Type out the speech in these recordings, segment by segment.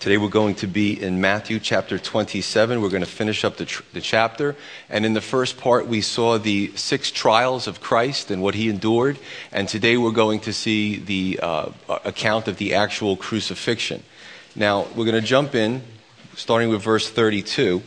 Today we're going to be in Matthew chapter 27. We're going to finish up the, tr- the, chapter. And in the first part, we saw the six trials of Christ and what he endured. And today we're going to see the uh, account of the actual crucifixion. Now, we're going to jump in, starting with verse 32.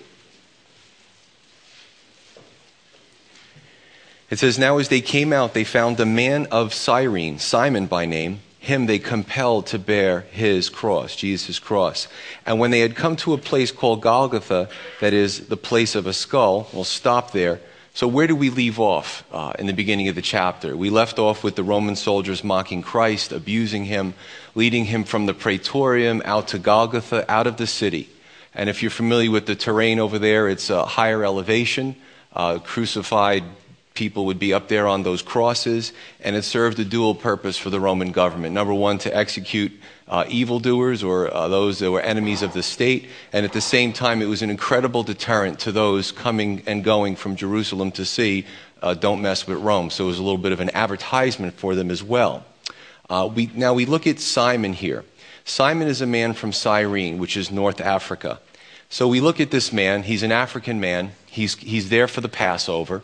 It says, Now as they came out, they found a man of Cyrene, Simon by name him they compelled to bear his cross, Jesus' cross. And when they had come to a place called Golgotha, that is the place of a skull, we'll stop there. So, where do we leave off uh, in the beginning of the chapter? We left off with the Roman soldiers mocking Christ, abusing him, leading him from the praetorium out to Golgotha, out of the city. And if you're familiar with the terrain over there, it's a higher elevation, uh, crucified people would be up there on those crosses, and it served a dual purpose for the Roman government. Number one, to execute uh, evildoers or uh, those that were enemies of the state, and at the same time, it was an incredible deterrent to those coming and going from Jerusalem to see, uh, don't mess with Rome. So it was a little bit of an advertisement for them as well. Uh, we, now we look at Simon here. Simon is a man from Cyrene, which is North Africa. So we look at this man. He's an African man. He's, he's there for the Passover.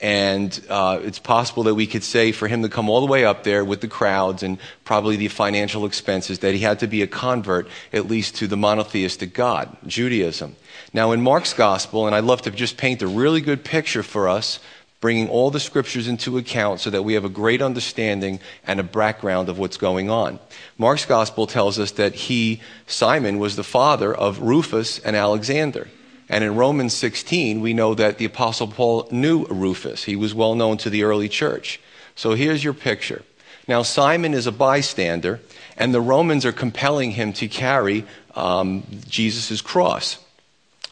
And uh, it's possible that we could say for him to come all the way up there with the crowds and probably the financial expenses that he had to be a convert, at least to the monotheistic God, Judaism. Now, in Mark's gospel, and I'd love to just paint a really good picture for us, bringing all the scriptures into account so that we have a great understanding and a background of what's going on. Mark's gospel tells us that he, Simon, was the father of Rufus and Alexander. And in Romans 16, we know that the Apostle Paul knew Rufus. He was well known to the early church. So here's your picture. Now, Simon is a bystander, and the Romans are compelling him to carry um, Jesus' cross.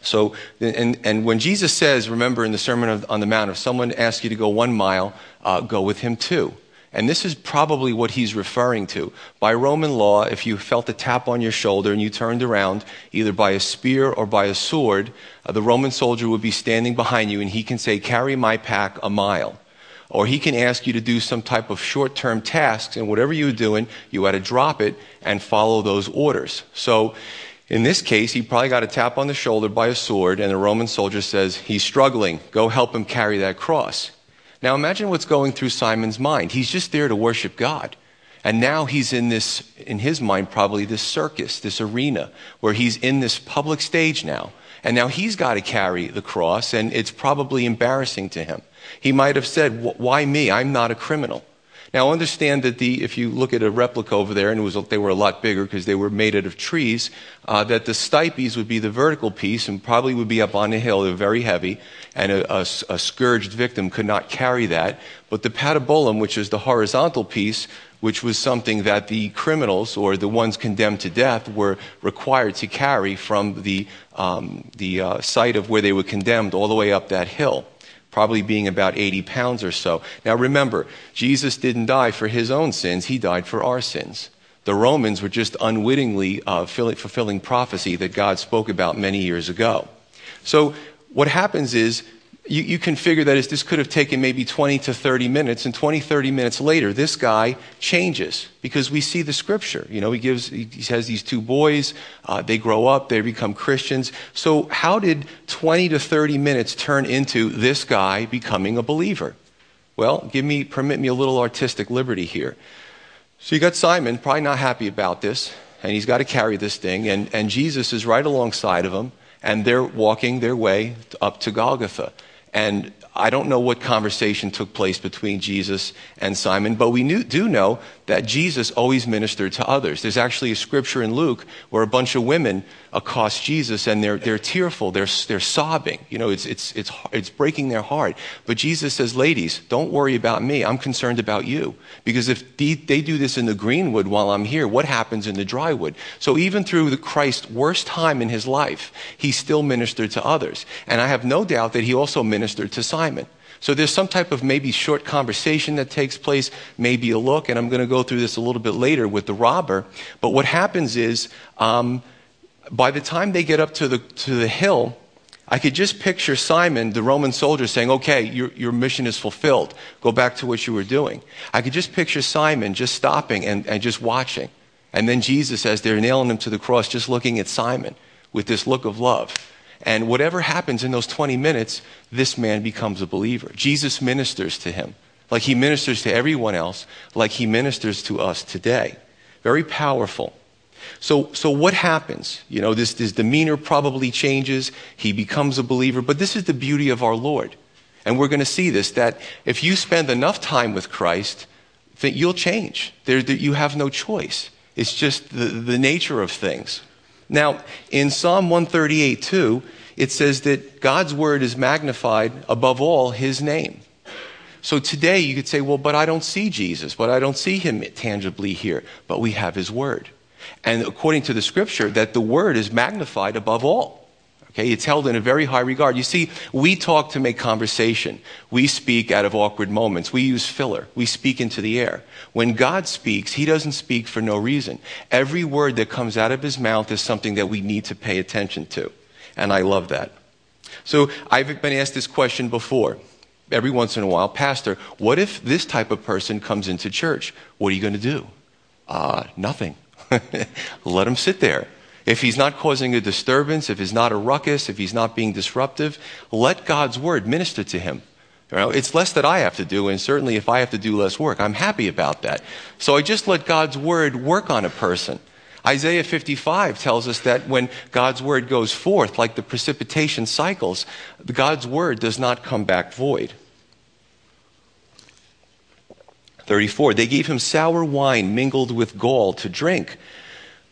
So, and, and when Jesus says, remember in the Sermon on the Mount, if someone asks you to go one mile, uh, go with him two. And this is probably what he's referring to. By Roman law, if you felt a tap on your shoulder and you turned around, either by a spear or by a sword, uh, the Roman soldier would be standing behind you and he can say, Carry my pack a mile. Or he can ask you to do some type of short term tasks, and whatever you're doing, you had to drop it and follow those orders. So, in this case, he probably got a tap on the shoulder by a sword, and the Roman soldier says, He's struggling. Go help him carry that cross. Now imagine what's going through Simon's mind. He's just there to worship God. And now he's in this, in his mind, probably this circus, this arena, where he's in this public stage now. And now he's got to carry the cross, and it's probably embarrassing to him. He might have said, Why me? I'm not a criminal. Now, understand that the, if you look at a replica over there, and was, they were a lot bigger because they were made out of trees, uh, that the stipes would be the vertical piece and probably would be up on a hill. They're very heavy, and a, a, a scourged victim could not carry that. But the patibulum, which is the horizontal piece, which was something that the criminals or the ones condemned to death were required to carry from the, um, the uh, site of where they were condemned all the way up that hill probably being about 80 pounds or so. Now remember, Jesus didn't die for his own sins, he died for our sins. The Romans were just unwittingly uh, fulfilling prophecy that God spoke about many years ago. So what happens is you, you can figure that as this could have taken maybe 20 to 30 minutes, and 20, 30 minutes later, this guy changes because we see the scripture. You know, he gives, he has these two boys, uh, they grow up, they become Christians. So, how did 20 to 30 minutes turn into this guy becoming a believer? Well, give me, permit me a little artistic liberty here. So, you got Simon, probably not happy about this, and he's got to carry this thing, and, and Jesus is right alongside of him, and they're walking their way up to Golgotha. And I don't know what conversation took place between Jesus and Simon, but we knew, do know that Jesus always ministered to others. There's actually a scripture in Luke where a bunch of women accost Jesus and they're, they're tearful, they're, they're sobbing. You know, it's, it's, it's, it's breaking their heart. But Jesus says, Ladies, don't worry about me. I'm concerned about you. Because if they, they do this in the greenwood while I'm here, what happens in the drywood? So even through the Christ's worst time in his life, he still ministered to others. And I have no doubt that he also ministered to Simon. So there's some type of maybe short conversation that takes place, maybe a look, and I'm going to go through this a little bit later with the robber. But what happens is, um, by the time they get up to the, to the hill, I could just picture Simon, the Roman soldier, saying, Okay, your, your mission is fulfilled. Go back to what you were doing. I could just picture Simon just stopping and, and just watching And then Jesus, as they're nailing him to the cross, just looking at Simon with this look of love. And whatever happens in those 20 minutes, this man becomes a believer. Jesus ministers to him like he ministers to everyone else, like he ministers to us today. Very powerful. So, so what happens? You know, this, this demeanor probably changes. He becomes a believer. But this is the beauty of our Lord. And we're going to see this that if you spend enough time with Christ, that you'll change. There, you have no choice. It's just the, the nature of things. Now, in Psalm 138 2, it says that God's word is magnified above all his name. So today you could say, well, but I don't see Jesus, but I don't see him tangibly here. But we have his word. And according to the scripture, that the word is magnified above all. Okay, it's held in a very high regard. You see, we talk to make conversation. We speak out of awkward moments. We use filler. We speak into the air. When God speaks, He doesn't speak for no reason. Every word that comes out of His mouth is something that we need to pay attention to. And I love that. So I've been asked this question before. Every once in a while, Pastor, what if this type of person comes into church? What are you going to do? Uh, nothing. Let him sit there. If he's not causing a disturbance, if he's not a ruckus, if he's not being disruptive, let God's word minister to him. You know, it's less that I have to do, and certainly if I have to do less work, I'm happy about that. So I just let God's word work on a person. Isaiah 55 tells us that when God's word goes forth, like the precipitation cycles, God's word does not come back void. 34. They gave him sour wine mingled with gall to drink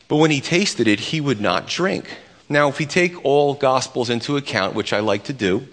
but when he tasted it, he would not drink. Now, if we take all Gospels into account, which I like to do,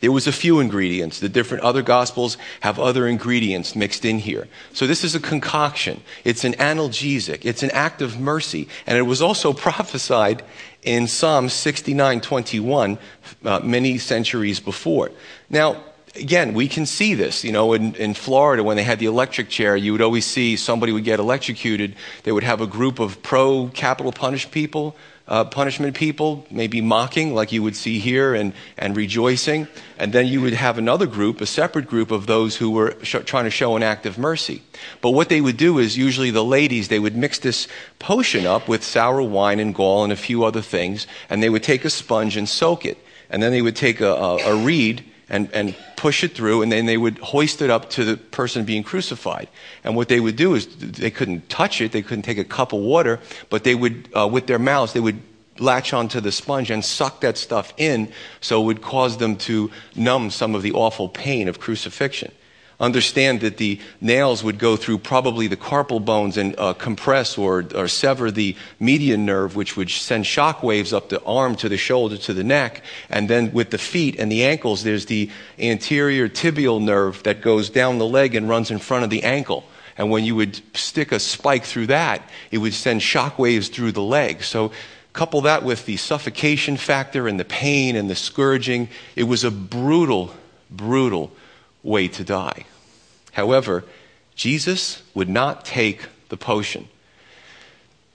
there was a few ingredients. The different other Gospels have other ingredients mixed in here. So this is a concoction. It's an analgesic. It's an act of mercy. And it was also prophesied in Psalm 69:21 uh, many centuries before. Now, again, we can see this. You know, in, in Florida, when they had the electric chair, you would always see somebody would get electrocuted. They would have a group of pro capital punish people, uh, punishment people, maybe mocking, like you would see here, and, and rejoicing. And then you would have another group, a separate group of those who were sh- trying to show an act of mercy. But what they would do is usually the ladies, they would mix this potion up with sour wine and gall and a few other things, and they would take a sponge and soak it. And then they would take a, a, a reed and, and push it through, and then they would hoist it up to the person being crucified. And what they would do is they couldn't touch it, they couldn't take a cup of water, but they would, uh, with their mouths, they would latch onto the sponge and suck that stuff in so it would cause them to numb some of the awful pain of crucifixion understand that the nails would go through probably the carpal bones and uh, compress or, or sever the median nerve, which would send shock waves up the arm to the shoulder to the neck. And then with the feet and the ankles, there's the anterior tibial nerve that goes down the leg and runs in front of the ankle. And when you would stick a spike through that, it would send shock waves through the leg. So couple that with the suffocation factor and the pain and the scourging, it was a brutal, brutal way to die. However, Jesus would not take the potion.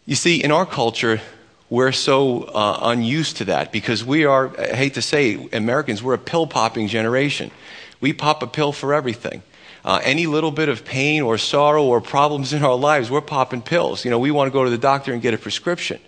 You see, in our culture, we're so uh, unused to that because we are, I hate to say, Americans, we're a pill popping generation. We pop a pill for everything. Uh, any little bit of pain or sorrow or problems in our lives, we're popping pills. You know, we want to go to the doctor and get a prescription.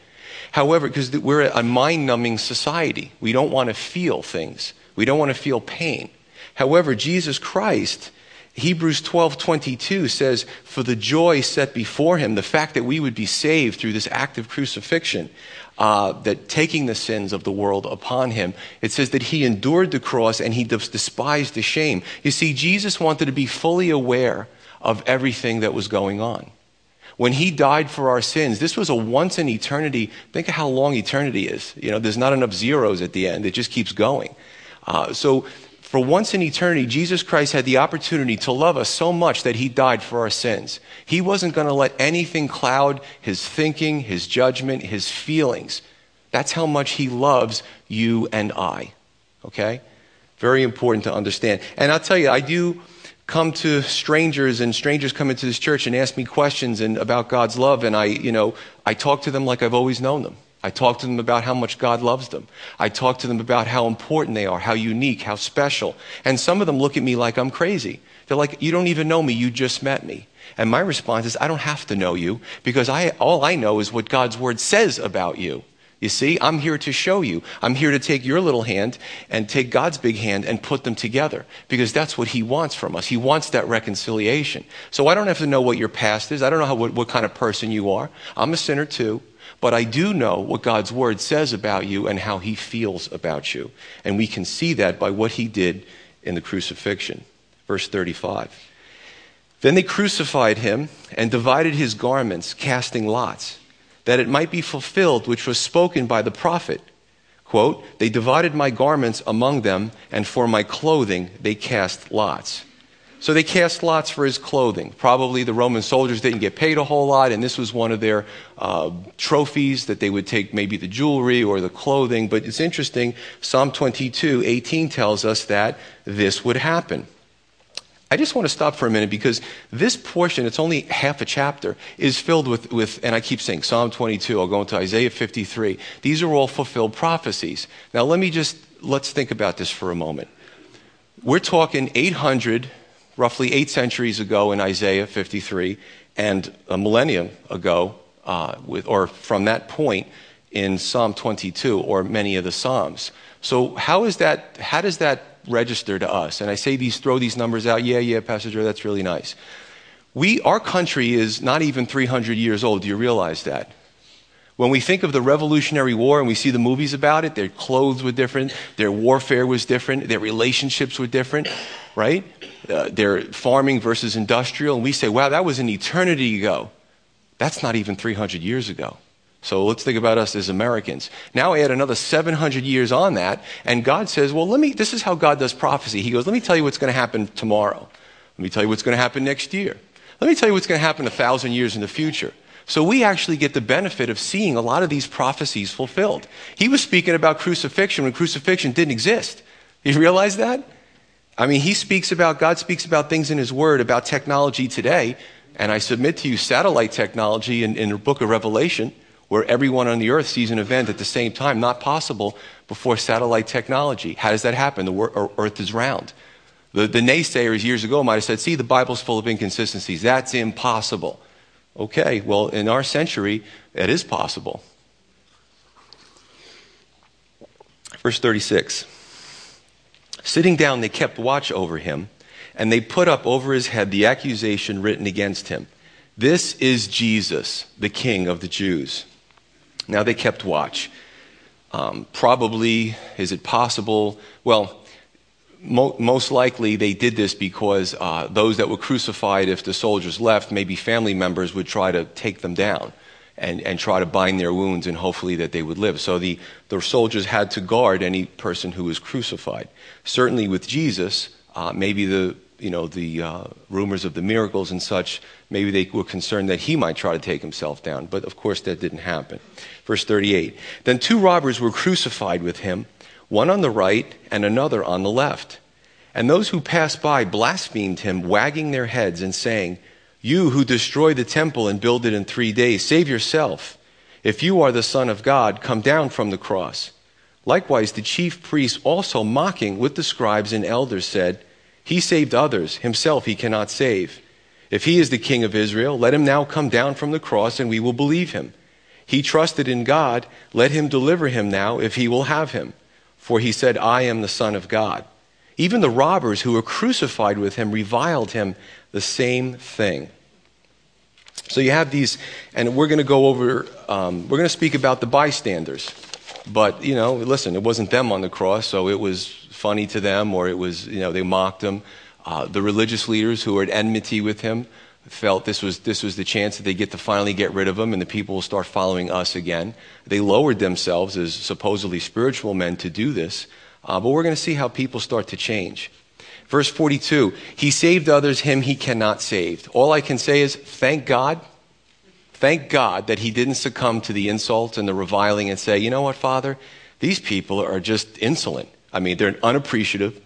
However, because we're a mind numbing society, we don't want to feel things. We don't want to feel pain. However, Jesus Christ Hebrews 12:22 says, "For the joy set before him, the fact that we would be saved through this act of crucifixion, uh, that taking the sins of the world upon him, it says that he endured the cross and he despised the shame. You see, Jesus wanted to be fully aware of everything that was going on. When he died for our sins, this was a once in eternity. Think of how long eternity is. You know, there's not enough zeros at the end. It just keeps going. Uh, so for once in eternity, Jesus Christ had the opportunity to love us so much that he died for our sins. He wasn't going to let anything cloud his thinking, his judgment, his feelings. That's how much he loves you and I. Okay? Very important to understand. And I'll tell you, I do come to strangers and strangers come into this church and ask me questions and about God's love and I, you know, I talk to them like I've always known them. I talk to them about how much God loves them. I talk to them about how important they are, how unique, how special. And some of them look at me like I'm crazy. They're like, You don't even know me, you just met me. And my response is, I don't have to know you because I, all I know is what God's word says about you. You see, I'm here to show you. I'm here to take your little hand and take God's big hand and put them together because that's what He wants from us. He wants that reconciliation. So I don't have to know what your past is. I don't know how, what, what kind of person you are. I'm a sinner too. But I do know what God's word says about you and how He feels about you. And we can see that by what He did in the crucifixion. Verse 35. Then they crucified him and divided his garments, casting lots that it might be fulfilled which was spoken by the prophet. Quote, They divided my garments among them, and for my clothing they cast lots. So they cast lots for his clothing. Probably the Roman soldiers didn't get paid a whole lot, and this was one of their uh, trophies that they would take maybe the jewelry or the clothing. But it's interesting, Psalm 22, 18 tells us that this would happen. I just want to stop for a minute because this portion, it's only half a chapter, is filled with, with, and I keep saying Psalm 22, I'll go into Isaiah 53. These are all fulfilled prophecies. Now, let me just, let's think about this for a moment. We're talking 800, roughly eight centuries ago in Isaiah 53, and a millennium ago, uh, with, or from that point in Psalm 22, or many of the Psalms. So, how is that, how does that register to us. And I say these, throw these numbers out. Yeah, yeah, Pastor Joe, that's really nice. We, our country is not even 300 years old. Do you realize that? When we think of the Revolutionary War and we see the movies about it, their clothes were different, their warfare was different, their relationships were different, right? Uh, their farming versus industrial. And we say, wow, that was an eternity ago. That's not even 300 years ago. So let's think about us as Americans. Now add another 700 years on that, and God says, well, let me, this is how God does prophecy. He goes, let me tell you what's going to happen tomorrow. Let me tell you what's going to happen next year. Let me tell you what's going to happen a thousand years in the future. So we actually get the benefit of seeing a lot of these prophecies fulfilled. He was speaking about crucifixion when crucifixion didn't exist. You realize that? I mean, he speaks about, God speaks about things in his word, about technology today. And I submit to you satellite technology in, in the book of Revelation where everyone on the earth sees an event at the same time, not possible before satellite technology. How does that happen? The earth is round. The, the naysayers years ago might have said, see, the Bible's full of inconsistencies. That's impossible. Okay, well, in our century, it is possible. Verse 36 Sitting down, they kept watch over him, and they put up over his head the accusation written against him This is Jesus, the King of the Jews. Now they kept watch. Um, probably, is it possible? Well, most likely they did this because uh, those that were crucified, if the soldiers left, maybe family members would try to take them down and, and try to bind their wounds and hopefully that they would live. So the, the soldiers had to guard any person who was crucified. Certainly with Jesus, uh, maybe the you know, the uh, rumors of the miracles and such, maybe they were concerned that he might try to take himself down. But of course, that didn't happen. Verse 38 Then two robbers were crucified with him, one on the right and another on the left. And those who passed by blasphemed him, wagging their heads and saying, You who destroy the temple and build it in three days, save yourself. If you are the Son of God, come down from the cross. Likewise, the chief priests also mocking with the scribes and elders said, he saved others, himself he cannot save. If he is the king of Israel, let him now come down from the cross and we will believe him. He trusted in God, let him deliver him now if he will have him. For he said, I am the Son of God. Even the robbers who were crucified with him reviled him the same thing. So you have these, and we're going to go over, um, we're going to speak about the bystanders. But, you know, listen, it wasn't them on the cross, so it was funny to them or it was, you know, they mocked him. Uh, the religious leaders who were at enmity with him felt this was, this was the chance that they get to finally get rid of him and the people will start following us again. They lowered themselves as supposedly spiritual men to do this. Uh, but we're going to see how people start to change. Verse 42 He saved others, him he cannot save. All I can say is, thank God. Thank God that he didn't succumb to the insult and the reviling and say, you know what, Father? These people are just insolent. I mean, they're unappreciative.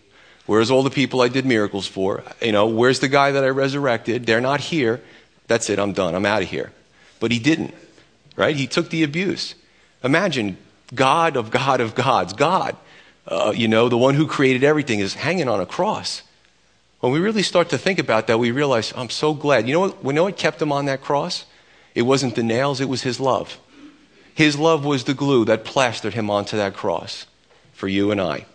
Where's all the people I did miracles for? You know, where's the guy that I resurrected? They're not here. That's it. I'm done. I'm out of here. But he didn't, right? He took the abuse. Imagine God of God of gods, God, uh, you know, the one who created everything, is hanging on a cross. When we really start to think about that, we realize, I'm so glad. You know what, we know what kept him on that cross? It wasn't the nails, it was his love. His love was the glue that plastered him onto that cross for you and I.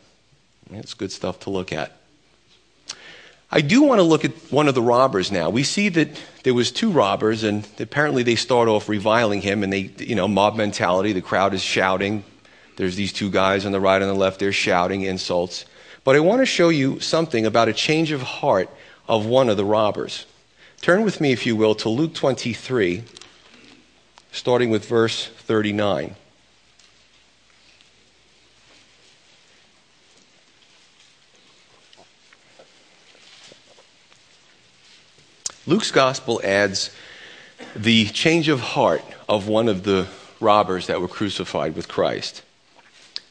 It's good stuff to look at. I do want to look at one of the robbers now. We see that there was two robbers, and apparently they start off reviling him, and they, you know, mob mentality. The crowd is shouting. There's these two guys on the right and the left. They're shouting insults. But I want to show you something about a change of heart of one of the robbers. Turn with me, if you will, to Luke 23, starting with verse 39. Luke's gospel adds the change of heart of one of the robbers that were crucified with Christ.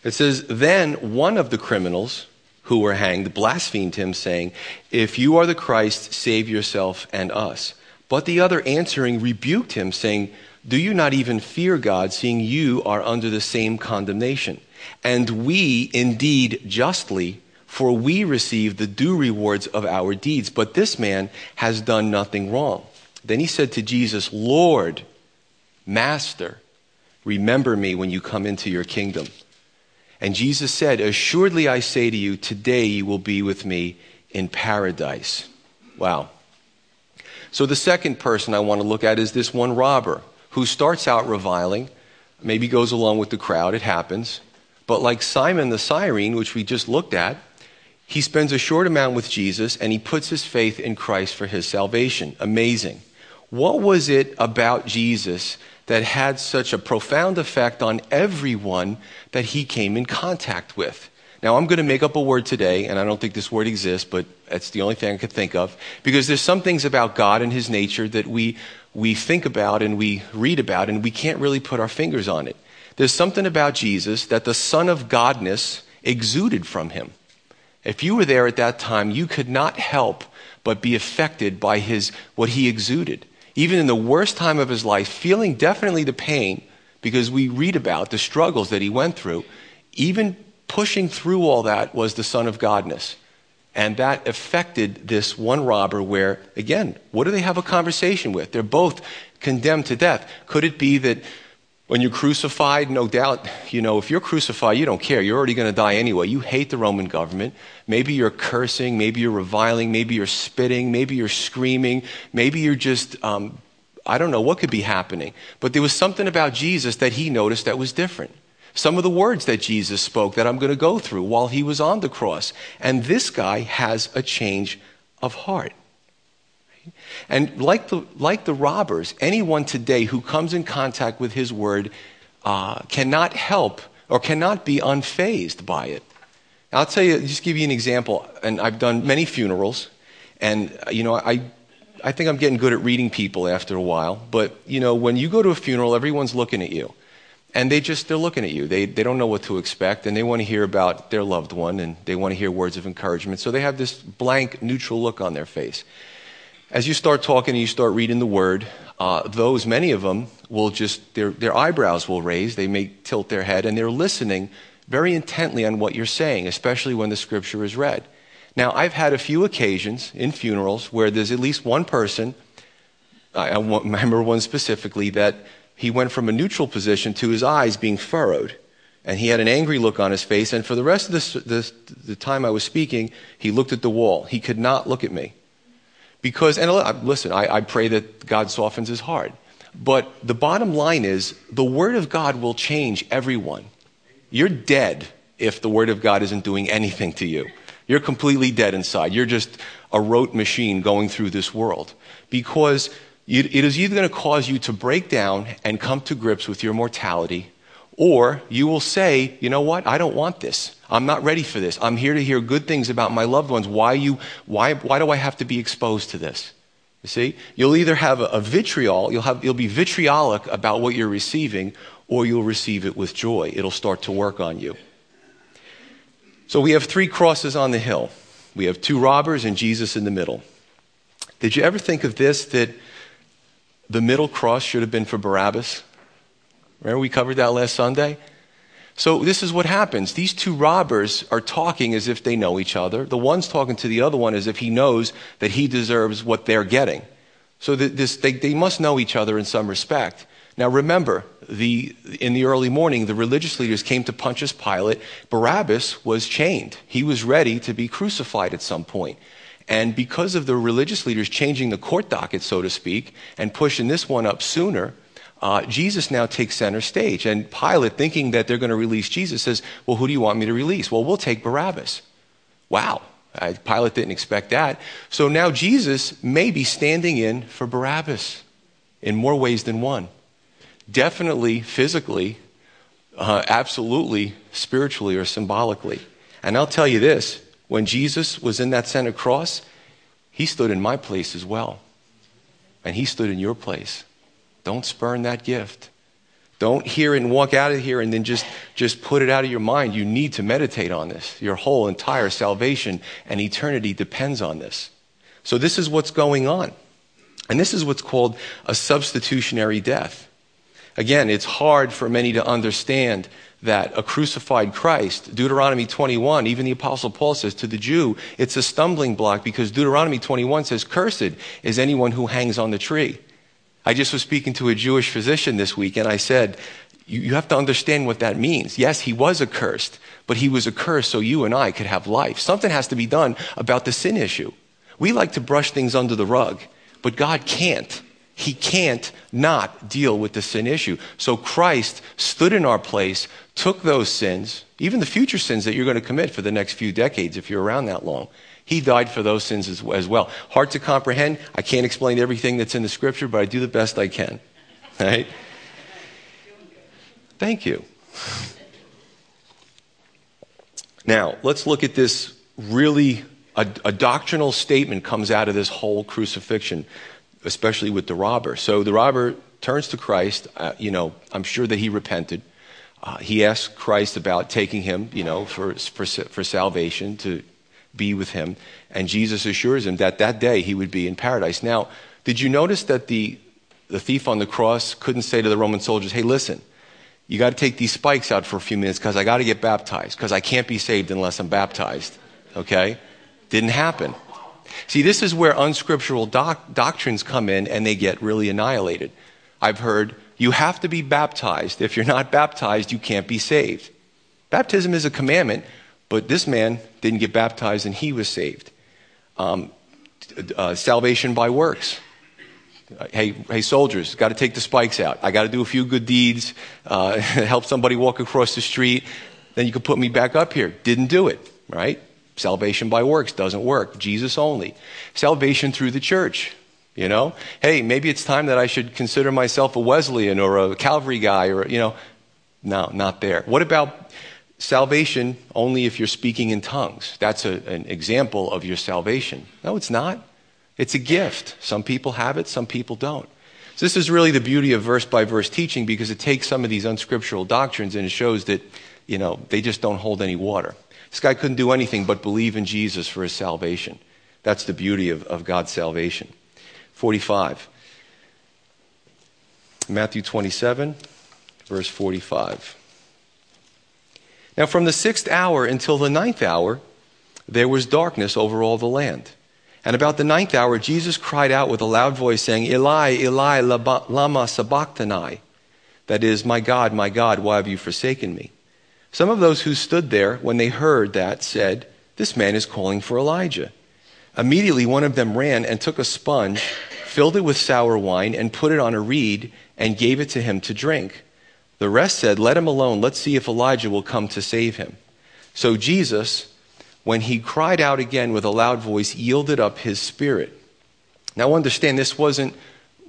It says, Then one of the criminals who were hanged blasphemed him, saying, If you are the Christ, save yourself and us. But the other answering rebuked him, saying, Do you not even fear God, seeing you are under the same condemnation? And we indeed justly for we receive the due rewards of our deeds. But this man has done nothing wrong. Then he said to Jesus, Lord, Master, remember me when you come into your kingdom. And Jesus said, Assuredly I say to you, today you will be with me in paradise. Wow. So the second person I want to look at is this one robber who starts out reviling, maybe goes along with the crowd, it happens. But like Simon the Cyrene, which we just looked at, he spends a short amount with Jesus and he puts his faith in Christ for his salvation. Amazing. What was it about Jesus that had such a profound effect on everyone that he came in contact with? Now, I'm going to make up a word today, and I don't think this word exists, but that's the only thing I could think of, because there's some things about God and his nature that we, we think about and we read about, and we can't really put our fingers on it. There's something about Jesus that the Son of Godness exuded from him. If you were there at that time, you could not help but be affected by his, what he exuded. Even in the worst time of his life, feeling definitely the pain, because we read about the struggles that he went through, even pushing through all that was the Son of Godness. And that affected this one robber where, again, what do they have a conversation with? They're both condemned to death. Could it be that when you're crucified, no doubt, you know, if you're crucified, you don't care. You're already going to die anyway. You hate the Roman government. Maybe you're cursing. Maybe you're reviling. Maybe you're spitting. Maybe you're screaming. Maybe you're just, um, I don't know what could be happening. But there was something about Jesus that he noticed that was different. Some of the words that Jesus spoke that I'm going to go through while he was on the cross. And this guy has a change of heart. And like the, like the robbers, anyone today who comes in contact with his word uh, cannot help or cannot be unfazed by it. I'll tell you, just give you an example. And I've done many funerals, and you know, I, I think I'm getting good at reading people after a while. But you know, when you go to a funeral, everyone's looking at you, and they just they're looking at you. They they don't know what to expect, and they want to hear about their loved one, and they want to hear words of encouragement. So they have this blank, neutral look on their face as you start talking and you start reading the word, uh, those, many of them, will just, their, their eyebrows will raise, they may tilt their head, and they're listening very intently on what you're saying, especially when the scripture is read. Now, I've had a few occasions in funerals where there's at least one person, I, I remember one specifically, that he went from a neutral position to his eyes being furrowed. And he had an angry look on his face, and for the rest of the, the time I was speaking, he looked at the wall. He could not look at me. Because, and listen, I, I pray that God softens his heart. But the bottom line is the Word of God will change everyone. You're dead if the Word of God isn't doing anything to you. You're completely dead inside. You're just a rote machine going through this world. Because it is either going to cause you to break down and come to grips with your mortality, or you will say, you know what? I don't want this. I'm not ready for this. I'm here to hear good things about my loved ones. Why, you, why, why do I have to be exposed to this? You see? You'll either have a, vitriol, you'll, have, you'll be vitriolic about what you're receiving, or you'll receive it with joy. It'll start to work on you. So we have three crosses on the hill. We have two robbers and Jesus in the middle. Did you ever think of this that the middle cross should have been for Barabbas? Remember we covered that last Sunday? So this is what happens. These two robbers are talking as if they know each other. The one's talking to the other one as if he knows that he deserves what they're getting. So this, they, they must know each other in some respect. Now remember, the, in the early morning, the religious leaders came to Pontius Pilate. Barabbas was chained. He was ready to be crucified at some point. And because of the religious leaders changing the court docket, so to speak, and pushing this one up sooner, uh, Jesus now takes center stage. And Pilate, thinking that they're going to release Jesus, says, Well, who do you want me to release? Well, we'll take Barabbas. Wow. Uh, Pilate didn't expect that. So now Jesus may be standing in for Barabbas in more ways than one. Definitely physically, uh, absolutely spiritually or symbolically. And I'll tell you this when Jesus was in that center cross, he stood in my place as well. And he stood in your place. Don't spurn that gift. Don't hear it and walk out of here and then just, just put it out of your mind. You need to meditate on this. Your whole entire salvation and eternity depends on this. So, this is what's going on. And this is what's called a substitutionary death. Again, it's hard for many to understand that a crucified Christ, Deuteronomy 21, even the Apostle Paul says to the Jew, it's a stumbling block because Deuteronomy 21 says, Cursed is anyone who hangs on the tree. I just was speaking to a Jewish physician this week, and I said, you, have to understand what that means. Yes, he was accursed, but he was accursed so you and I could have life. Something has to be done about the sin issue. We like to brush things under the rug, but God can't. He can't not deal with the sin issue. So Christ stood in our place, took those sins, even the future sins that you're going to commit for the next few decades if you're around that long. He died for those sins as, as well. Hard to comprehend. I can't explain everything that's in the scripture, but I do the best I can. Right? Thank you. Now, let's look at this really, a, a, doctrinal statement comes out of this whole crucifixion, especially with the robber. So the robber turns to Christ. Uh, you know, I'm sure that he repented. Uh, he asked Christ about taking him, you know, for, for, for salvation, to be with him. And Jesus assures him that that day he would be in paradise. Now, did you notice that the, the thief on the cross couldn't say to the Roman soldiers, hey, listen, you got to take these spikes out for a few minutes because I got to get baptized because I can't be saved unless I'm baptized. Okay? Didn't happen. See, this is where unscriptural doc- doctrines come in and they get really annihilated. I've heard you have to be baptized. If you're not baptized, you can't be saved. Baptism is a commandment, but this man didn't get baptized and he was saved. Um, uh, salvation by works. Hey, hey, soldiers, got to take the spikes out. I got to do a few good deeds, uh, help somebody walk across the street. Then you can put me back up here. Didn't do it, right? Salvation by works doesn't work. Jesus only. Salvation through the church. You know, hey, maybe it's time that I should consider myself a Wesleyan or a Calvary guy or, you know, no, not there. What about salvation only if you're speaking in tongues. That's a, an example of your salvation. No, it's not. It's a gift. Some people have it, some people don't. So, this is really the beauty of verse by verse teaching because it takes some of these unscriptural doctrines and it shows that, you know, they just don't hold any water. This guy couldn't do anything but believe in Jesus for his salvation. That's the beauty of, of God's salvation. 45. Matthew 27, verse 45. Now, from the sixth hour until the ninth hour, there was darkness over all the land. And about the ninth hour, Jesus cried out with a loud voice, saying, Eli, Eli, lama sabachthani. That is, My God, my God, why have you forsaken me? Some of those who stood there, when they heard that, said, This man is calling for Elijah. Immediately, one of them ran and took a sponge, filled it with sour wine, and put it on a reed, and gave it to him to drink. The rest said, Let him alone. Let's see if Elijah will come to save him. So Jesus, when he cried out again with a loud voice, yielded up his spirit. Now understand, this wasn't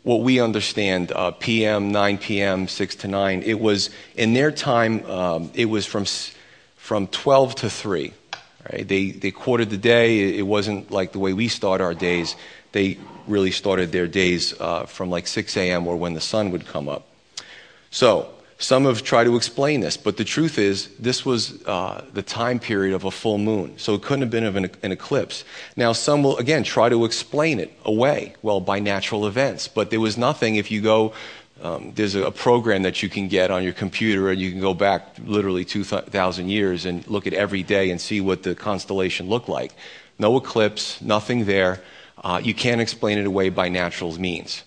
what we understand uh, PM, 9 p.m., 6 to 9. It was, in their time, um, it was from, from 12 to 3. Right? They, they quartered the day. It wasn't like the way we start our days. They really started their days uh, from like 6 a.m. or when the sun would come up. So, some have tried to explain this, but the truth is, this was uh, the time period of a full moon, so it couldn't have been of an, an, eclipse. Now, some will, again, try to explain it away, well, by natural events, but there was nothing, if you go um, there's a, program that you can get on your computer, and you can go back literally 2,000 years and look at every day and see what the constellation looked like. No eclipse, nothing there. Uh, you can't explain it away by natural means.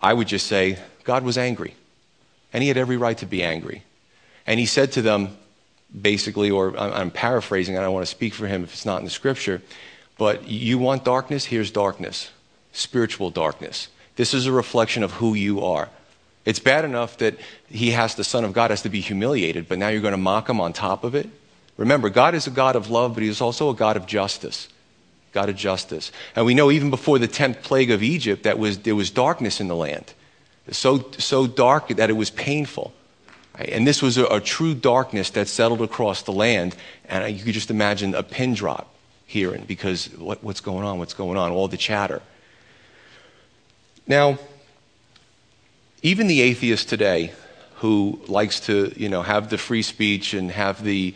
I would just say God was angry, and he had every right to be angry. And he said to them, basically, or I'm paraphrasing, I don't want to speak for him if it's not in the scripture, but you want darkness? Here's darkness spiritual darkness. This is a reflection of who you are. It's bad enough that he has, the Son of God, has to be humiliated, but now you're going to mock him on top of it? Remember, God is a God of love, but he is also a God of justice. God of justice. And we know even before the 10th plague of Egypt that was, there was darkness in the land. So, so dark that it was painful. And this was a, a, true darkness that settled across the land. And you could just imagine a pin drop hearing because what, what's going on? What's going on? All the chatter. Now, even the atheist today who likes to, you know, have the free speech and have the,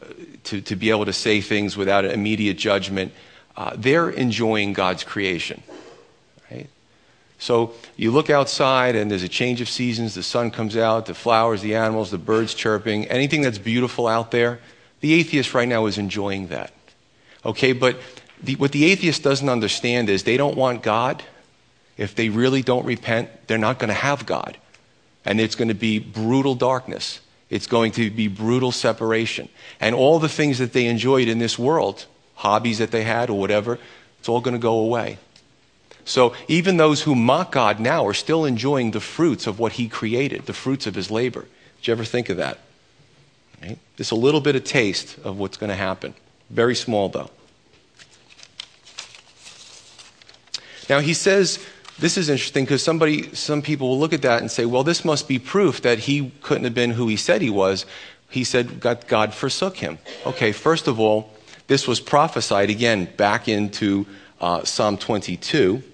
uh, to, to be able to say things without immediate judgment, uh, they're enjoying God's creation. So you look outside and there's a change of seasons, the sun comes out, the flowers, the animals, the birds chirping, anything that's beautiful out there, the atheist right now is enjoying that. Okay, but the, what the atheist doesn't understand is they don't want God if they really don't repent, they're not going to have God. And it's going to be brutal darkness. It's going to be brutal separation. And all the things that they enjoyed in this world, hobbies that they had or whatever, it's all going to go away. So even those who mock God now are still enjoying the fruits of what He created, the fruits of His labor. Did you ever think of that? Right? Just a little bit of taste of what's going to happen. Very small, though. Now, He says this is interesting because somebody, some people will look at that and say, well, this must be proof that he couldn't have been who he said he was. He said God, God forsook him. Okay, first of all, this was prophesied again back into uh, Psalm 22.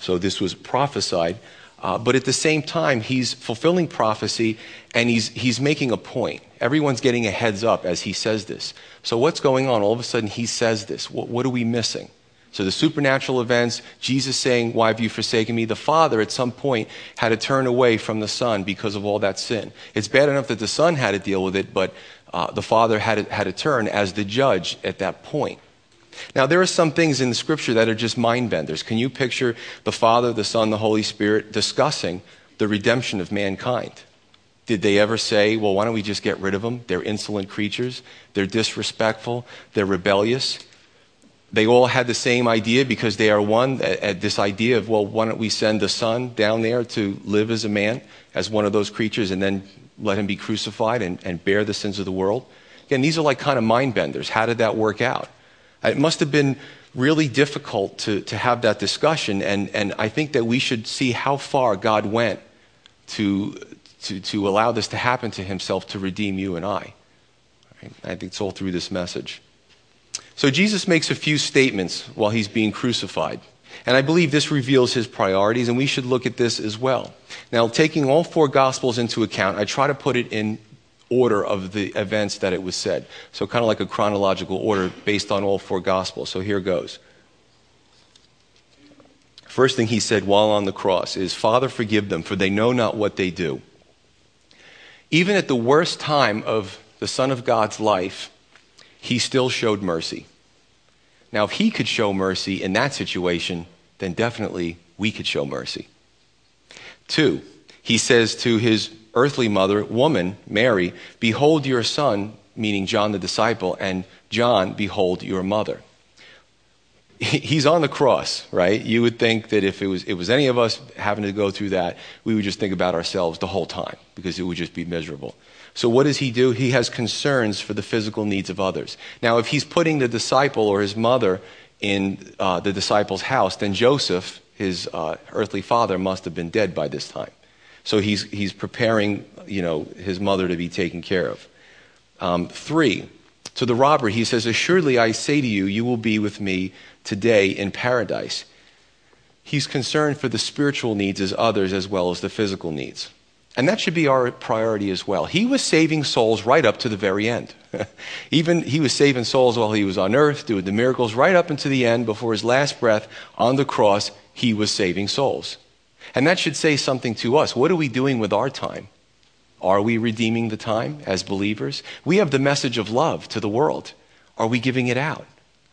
So this was prophesied. Uh, but at the same time, he's fulfilling prophecy and he's, he's making a point. Everyone's getting a heads up as he says this. So, what's going on? All of a sudden, he says this. What, what are we missing? So the supernatural events, Jesus saying, Why have you forsaken me? The Father at some point had to turn away from the Son because of all that sin. It's bad enough that the Son had to deal with it, but uh, the Father had to, had to turn as the judge at that point. Now, there are some things in the scripture that are just mind benders. Can you picture the Father, the Son, the Holy Spirit discussing the redemption of mankind? Did they ever say, well, why don't we just get rid of them? They're insolent creatures. They're disrespectful. They're rebellious. They all had the same idea because they are one. At this idea of, well, why don't we send the Son down there to live as a man, as one of those creatures, and then let him be crucified and, and bear the sins of the world? Again, these are like kind of mind benders. How did that work out? Uh, it must have been really difficult to, to have that discussion, and, and I think that we should see how far God went to, to, to allow this to happen to himself to redeem you and I. I think it's all through this message. So Jesus makes a few statements while he's being crucified. And I believe this reveals his priorities, and we should look at this as well. Now, taking all four Gospels into account, I try to put it in order of the events that it was said. So, kind of like a chronological order based on all four Gospels. So, here goes. First thing he said while on the cross is, Father, forgive them, for they know not what they do. Even at the worst time of the Son of God's life, he still showed mercy. Now, if he could show mercy in that situation, then definitely we could show mercy. Two, he says to his earthly mother, woman, Mary, Behold your son, meaning John the disciple, and John, behold your mother. He's on the cross, right? You would think that if it was, it was any of us having to go through that, we would just think about ourselves the whole time because it would just be miserable. So, what does he do? He has concerns for the physical needs of others. Now, if he's putting the disciple or his mother in uh, the disciple's house, then Joseph, his uh, earthly father, must have been dead by this time. So, he's, he's preparing you know, his mother to be taken care of. Um, three, to the robber, he says, Assuredly I say to you, you will be with me today in paradise. He's concerned for the spiritual needs as others as well as the physical needs. And that should be our priority as well. He was saving souls right up to the very end. Even he was saving souls while he was on earth, doing the miracles right up into the end before his last breath on the cross, he was saving souls. And that should say something to us. What are we doing with our time? Are we redeeming the time as believers? We have the message of love to the world. Are we giving it out?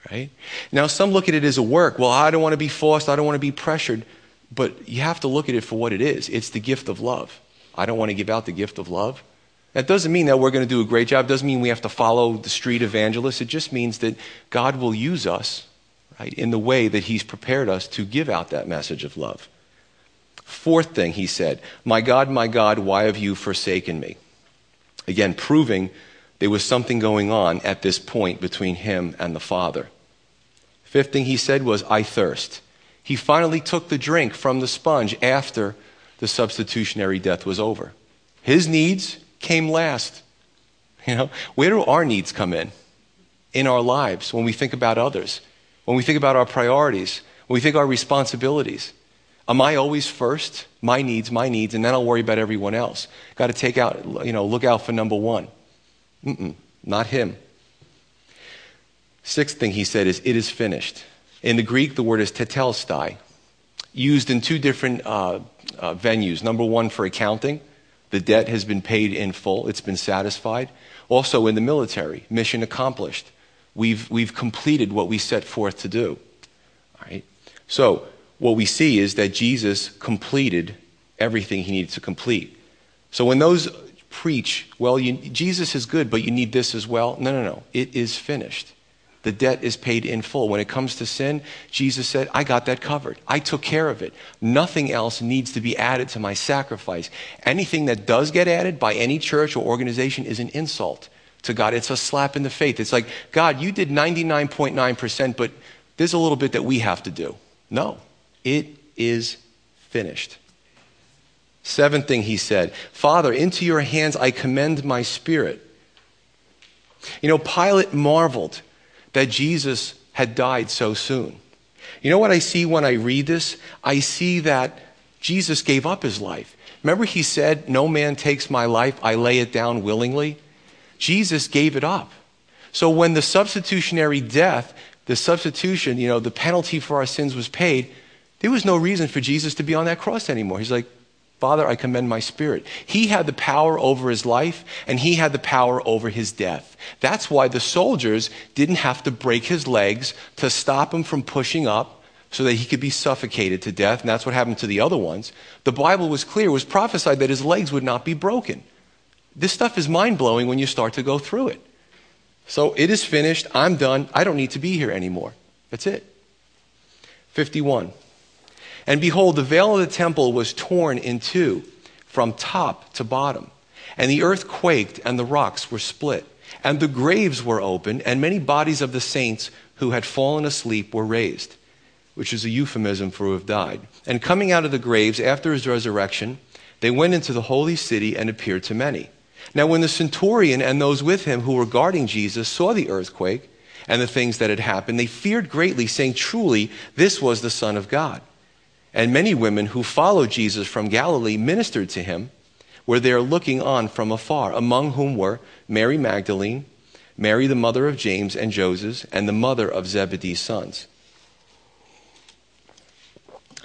Right? Now, some look at it as a work. Well, I don't want to be forced. I don't want to be pressured. But you have to look at it for what it is. It's the gift of love. I don't want to give out the gift of love. That doesn't mean that we're going to do a great job. It doesn't mean we have to follow the street evangelists. It just means that God will use us right, in the way that He's prepared us to give out that message of love. Fourth thing he said, My God, my God, why have you forsaken me? Again, proving there was something going on at this point between him and the Father. Fifth thing he said was, I thirst. He finally took the drink from the sponge after the substitutionary death was over. His needs came last. You know, where do our needs come in? In our lives, when we think about others, when we think about our priorities, when we think our responsibilities. Am I always first? My needs, my needs, and then I'll worry about everyone else. Got to take out, you know, look out for number one. Mm-mm, not him. Sixth thing he said is, it is finished. In the Greek, the word is tetelestai, used in two different uh, uh, venues. Number one, for accounting. The debt has been paid in full, it's been satisfied. Also in the military, mission accomplished. We've, we've completed what we set forth to do. All right? So, what we see is that Jesus completed everything he needed to complete. So when those preach, well, you, Jesus is good, but you need this as well. No, no, no. It is finished. The debt is paid in full. When it comes to sin, Jesus said, I got that covered. I took care of it. Nothing else needs to be added to my sacrifice. Anything that does get added by any church or organization is an insult to God. It's a slap in the face. It's like, God, you did 99.9%, but there's a little bit that we have to do. No, it is finished. Seventh thing he said Father, into your hands I commend my spirit. You know, Pilate marveled that Jesus had died so soon. You know what I see when I read this? I see that Jesus gave up his life. Remember, he said, No man takes my life, I lay it down willingly. Jesus gave it up. So when the substitutionary death, the substitution, you know, the penalty for our sins was paid, there was no reason for Jesus to be on that cross anymore. He's like, Father, I commend my spirit. He had the power over his life, and he had the power over his death. That's why the soldiers didn't have to break his legs to stop him from pushing up so that he could be suffocated to death. And that's what happened to the other ones. The Bible was clear, it was prophesied that his legs would not be broken. This stuff is mind blowing when you start to go through it. So it is finished. I'm done. I don't need to be here anymore. That's it. 51. And behold, the veil of the temple was torn in two from top to bottom. And the earth quaked, and the rocks were split. And the graves were opened, and many bodies of the saints who had fallen asleep were raised, which is a euphemism for who have died. And coming out of the graves after his resurrection, they went into the holy city and appeared to many. Now, when the centurion and those with him who were guarding Jesus saw the earthquake and the things that had happened, they feared greatly, saying, Truly, this was the Son of God. And many women who followed Jesus from Galilee ministered to him, where they are looking on from afar, among whom were Mary Magdalene, Mary the mother of James and Joseph, and the mother of Zebedee's sons.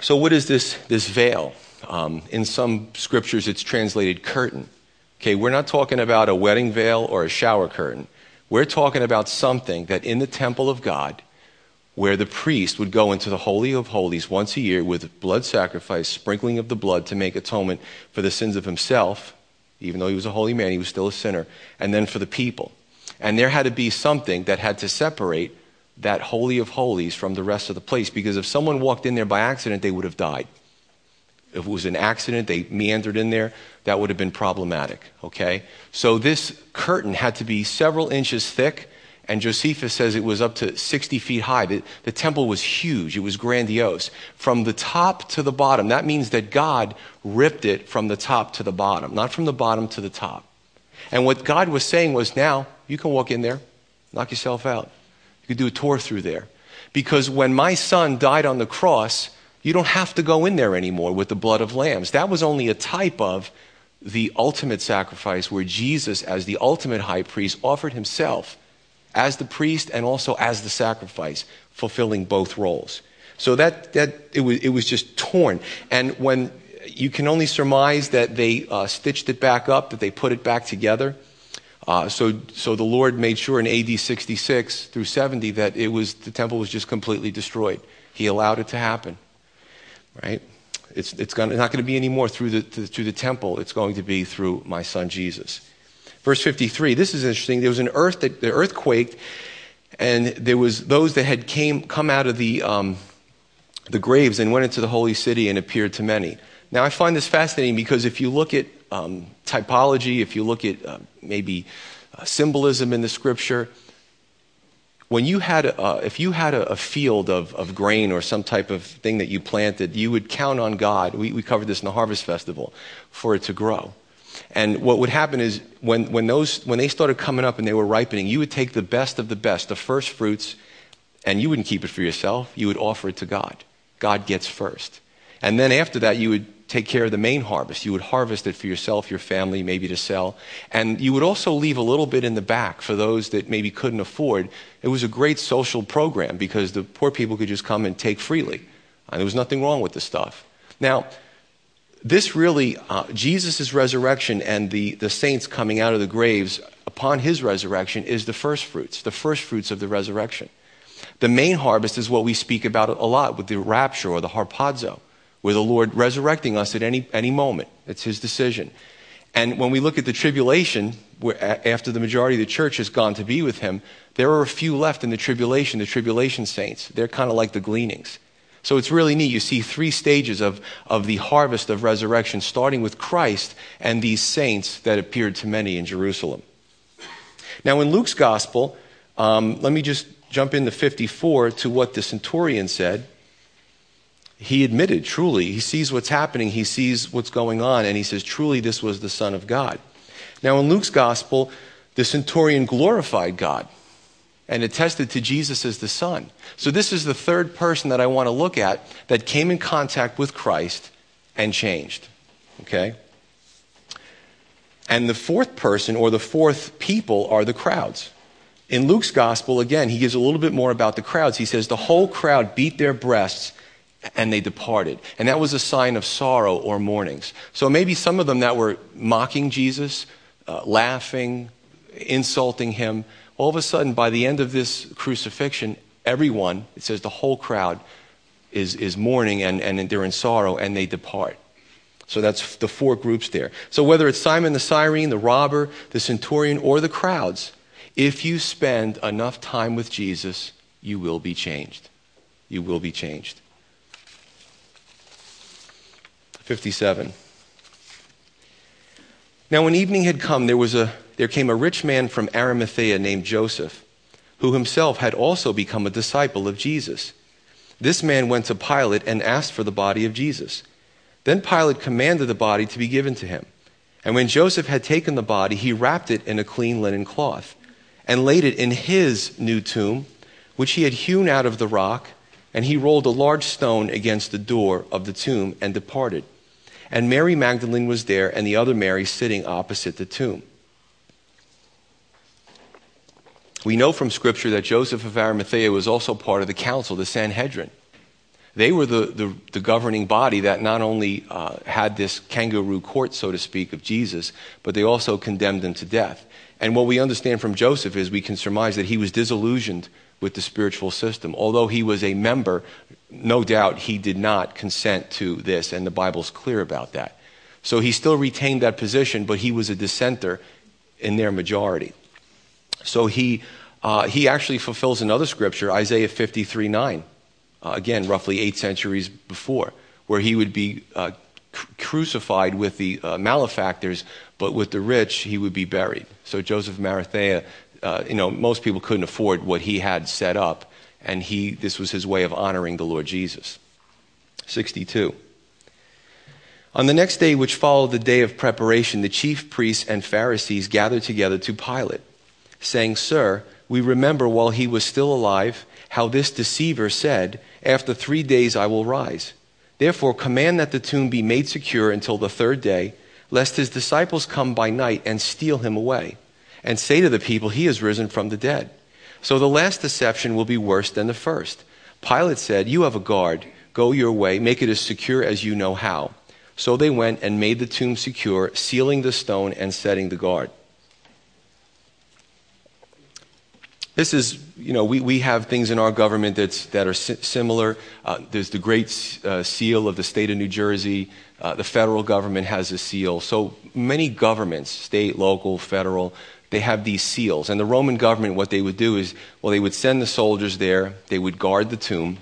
So, what is this, this veil? Um, in some scriptures, it's translated curtain. Okay, we're not talking about a wedding veil or a shower curtain. We're talking about something that in the temple of God where the priest would go into the Holy of Holies once a year with blood sacrifice, sprinkling of the blood to make atonement for the sins of himself, even though he was a holy man, he was still a sinner, and then for the people. And there had to be something that had to separate that Holy of Holies from the rest of the place, because if someone walked in there by accident, they would have died. If it was an accident, they meandered in there, that would have been problematic, okay? So this curtain had to be several inches thick and Josephus says it was up to 60 feet high. The, the, temple was huge, it was grandiose. From the top to the bottom, that means that God ripped it from the top to the bottom, not from the bottom to the top. And what God was saying was now, you can walk in there, knock yourself out. You could do a tour through there. Because when my son died on the cross, you don't have to go in there anymore with the blood of lambs. That was only a type of the ultimate sacrifice where Jesus, as the ultimate high priest, offered himself as the priest and also as the sacrifice, fulfilling both roles. So that, that it, was, it was just torn. And when you can only surmise that they uh, stitched it back up, that they put it back together. Uh, so, so the Lord made sure in AD 66 through 70 that it was, the temple was just completely destroyed. He allowed it to happen, right? It's, it's gonna, not going to be any more through the, through the temple. It's going to be through my son Jesus. Verse 53, this is interesting. There was an earth that, the earth quaked, and there was those that had came, come out of the, um, the graves and went into the holy city and appeared to many. Now, I find this fascinating because if you look at um, typology, if you look at uh, maybe uh, symbolism in the scripture, when you had a, uh, if you had a, a field of, of grain or some type of thing that you planted, you would count on God. We, we covered this in the Harvest Festival for it to grow. And what would happen is when, when, those, when they started coming up and they were ripening, you would take the best of the best, the first fruits, and you wouldn't keep it for yourself. You would offer it to God. God gets first. And then after that, you would take care of the main harvest. You would harvest it for yourself, your family, maybe to sell. And you would also leave a little bit in the back for those that maybe couldn't afford. It was a great social program because the poor people could just come and take freely. And there was nothing wrong with the stuff. Now, this really, uh, Jesus' resurrection and the, the saints coming out of the graves upon his resurrection is the first fruits, the first fruits of the resurrection. The main harvest is what we speak about a lot with the rapture or the harpazo with the Lord resurrecting us at any, any moment. It's His decision. And when we look at the tribulation, where, after the majority of the church has gone to be with Him, there are a few left in the tribulation, the tribulation saints. They're kind of like the gleanings. So it's really neat. You see three stages of, of the harvest of resurrection, starting with Christ and these saints that appeared to many in Jerusalem. Now, in Luke's gospel, um, let me just jump into 54 to what the centurion said he admitted, truly, he sees what's happening, he sees what's going on, and he says, truly, this was the Son of God. Now, in Luke's gospel, the centurion glorified God and attested to Jesus as the Son. So, this is the third person that I want to look at that came in contact with Christ and changed. Okay? And the fourth person, or the fourth people, are the crowds. In Luke's gospel, again, he gives a little bit more about the crowds. He says, The whole crowd beat their breasts and they departed. And that was a sign of sorrow or mournings. So maybe some of them that were mocking Jesus, uh, laughing, insulting him, all of a sudden, by the end of this crucifixion, everyone, it says the whole crowd, is, is mourning and, and they're in sorrow and they depart. So that's the four groups there. So whether it's Simon the Cyrene, the robber, the centurion, or the crowds, if you spend enough time with Jesus, you will be changed. You will be changed. 57. Now, when evening had come, there, was a, there came a rich man from Arimathea named Joseph, who himself had also become a disciple of Jesus. This man went to Pilate and asked for the body of Jesus. Then Pilate commanded the body to be given to him. And when Joseph had taken the body, he wrapped it in a clean linen cloth and laid it in his new tomb, which he had hewn out of the rock, and he rolled a large stone against the door of the tomb and departed. And Mary Magdalene was there, and the other Mary sitting opposite the tomb. We know from Scripture that Joseph of Arimathea was also part of the council, the Sanhedrin. They were the, the, the governing body that not only uh, had this kangaroo court, so to speak, of Jesus, but they also condemned him to death. And what we understand from Joseph is we can surmise that he was disillusioned with the spiritual system. Although he was a member, no doubt he did not consent to this, and the Bible's clear about that. So he still retained that position, but he was a dissenter in their majority. So he, uh, he actually fulfills another scripture, Isaiah 53 9, uh, again, roughly eight centuries before, where he would be uh, crucified with the uh, malefactors, but with the rich he would be buried. So Joseph of Arimathea uh, you know, most people couldn't afford what he had set up, and he, this was his way of honoring the Lord Jesus. 62. On the next day, which followed the day of preparation, the chief priests and Pharisees gathered together to Pilate, saying, Sir, we remember while he was still alive how this deceiver said, After three days I will rise. Therefore, command that the tomb be made secure until the third day, lest his disciples come by night and steal him away and say to the people, He has risen from the dead. So the last deception will be worse than the first. Pilate said, You have a guard. Go your way. Make it as secure as you know how. So they went and made the tomb secure, sealing the stone and setting the guard. This is, you know, we, we have things in our government that's, that are si- similar. Uh, there's the great uh, seal of the state of New Jersey. Uh, the federal government has a seal. So many governments, state, local, federal, they have these seals. And the Roman government, what they would do is, well, they would send the soldiers there, they would guard the tomb,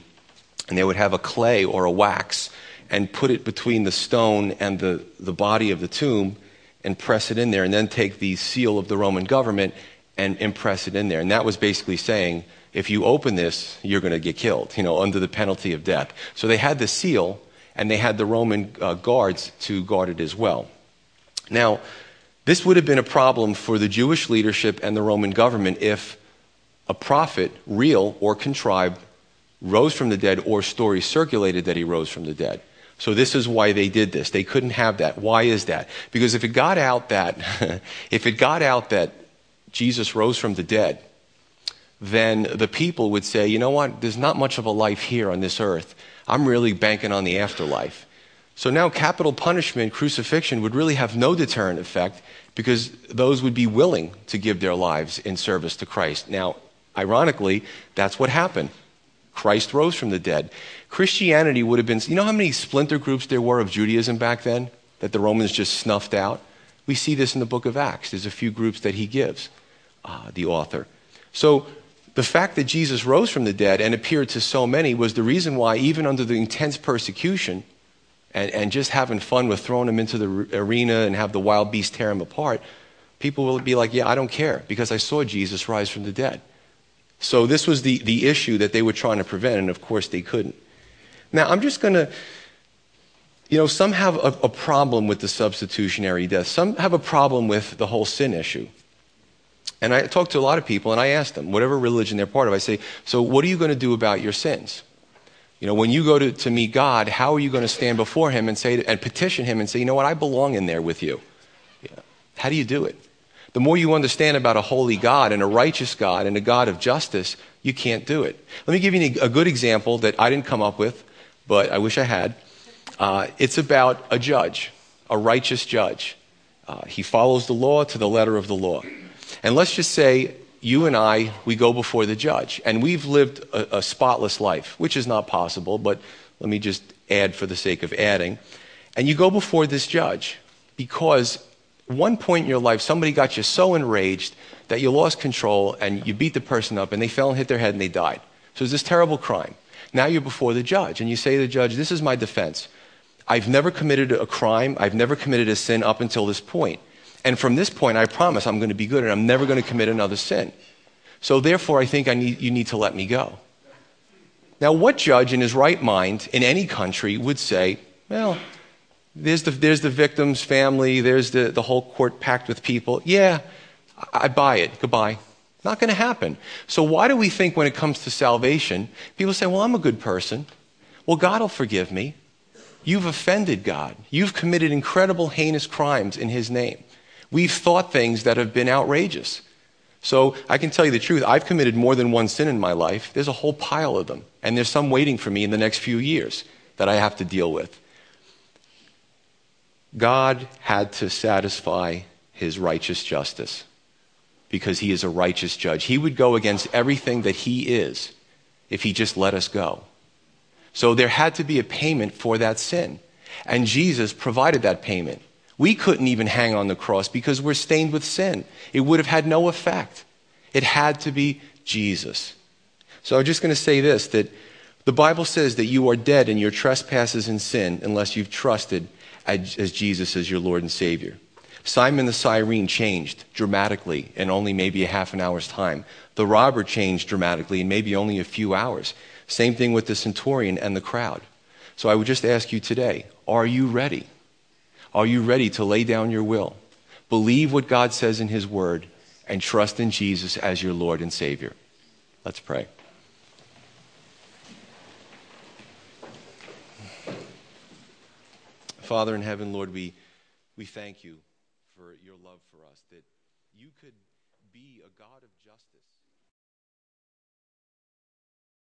and they would have a clay or a wax and put it between the stone and the, the body of the tomb and press it in there, and then take the seal of the Roman government and impress it in there. And that was basically saying, if you open this, you're going to get killed, you know, under the penalty of death. So they had the seal, and they had the Roman uh, guards to guard it as well. Now, this would have been a problem for the Jewish leadership and the Roman government if a prophet, real or contrived, rose from the dead or stories circulated that he rose from the dead. So this is why they did this. They couldn't have that. Why is that? Because if it got out that if it got out that Jesus rose from the dead, then the people would say, you know what, there's not much of a life here on this earth. I'm really banking on the afterlife. So now capital punishment, crucifixion, would really have no deterrent effect because those would be willing to give their lives in service to Christ. Now, ironically, that's what happened. Christ rose from the dead. Christianity would have been, you know how many splinter groups there were of Judaism back then that the Romans just snuffed out? We see this in the book of Acts. There's a few groups that he gives uh, the author. So the fact that Jesus rose from the dead and appeared to so many was the reason why, even under the intense persecution and, and just having fun with throwing him into the arena and have the wild beast tear him apart, people will be like, Yeah, I don't care because I saw Jesus rise from the dead. So this was the, the issue that they were trying to prevent, and of course they couldn't. Now, I'm just going to, you know, some have a, a problem with the substitutionary death, some have a problem with the whole sin issue. And I talk to a lot of people and I ask them, whatever religion they're part of, I say, so what are you going to do about your sins? You know, when you go to, to meet God, how are you going to stand before Him and say and petition Him and say, you know what, I belong in there with you? Yeah. How do you do it? The more you understand about a holy God and a righteous God and a God of justice, you can't do it. Let me give you a good example that I didn't come up with, but I wish I had. Uh, it's about a judge, a righteous judge. Uh, he follows the law to the letter of the law. And let's just say you and I, we go before the judge, and we've lived a, a, spotless life, which is not possible, but let me just add for the sake of adding. And you go before this judge because one point in your life, somebody got you so enraged that you lost control and you beat the person up and they fell and hit their head and they died. So it's this terrible crime. Now you're before the judge and you say to the judge, This is my defense. I've never committed a crime, I've never committed a sin up until this point. And from this point, I promise I'm going to be good and I'm never going to commit another sin. So therefore, I think I need, you need to let me go. Now, what judge in his right mind in any country would say, well, there's the, there's the victim's family, there's the, the whole court packed with people. Yeah, I buy it. Goodbye. Not going to happen. So, why do we think when it comes to salvation, people say, well, I'm a good person. Well, God will forgive me. You've offended God. You've committed incredible, heinous crimes in His name. We've thought things that have been outrageous. So I can tell you the truth. I've committed more than one sin in my life. There's a whole pile of them. And there's some waiting for me in the next few years that I have to deal with. God had to satisfy his righteous justice because he is a righteous judge. He would go against everything that he is if he just let us go. So there had to be a payment for that sin. And Jesus provided that payment. We couldn't even hang on the cross because we're stained with sin. It would have had no effect. It had to be Jesus. So I'm just going to say this that the Bible says that you are dead in your trespasses and sin unless you've trusted as, Jesus as your Lord and Savior. Simon the Cyrene changed dramatically in only maybe a half an hour's time. The robber changed dramatically in maybe only a few hours. Same thing with the centurion and the crowd. So I would just ask you today are you ready? Are you ready to lay down your will? Believe what God says in His Word and trust in Jesus as your Lord and Savior. Let's pray. Father in heaven, Lord, we, we thank you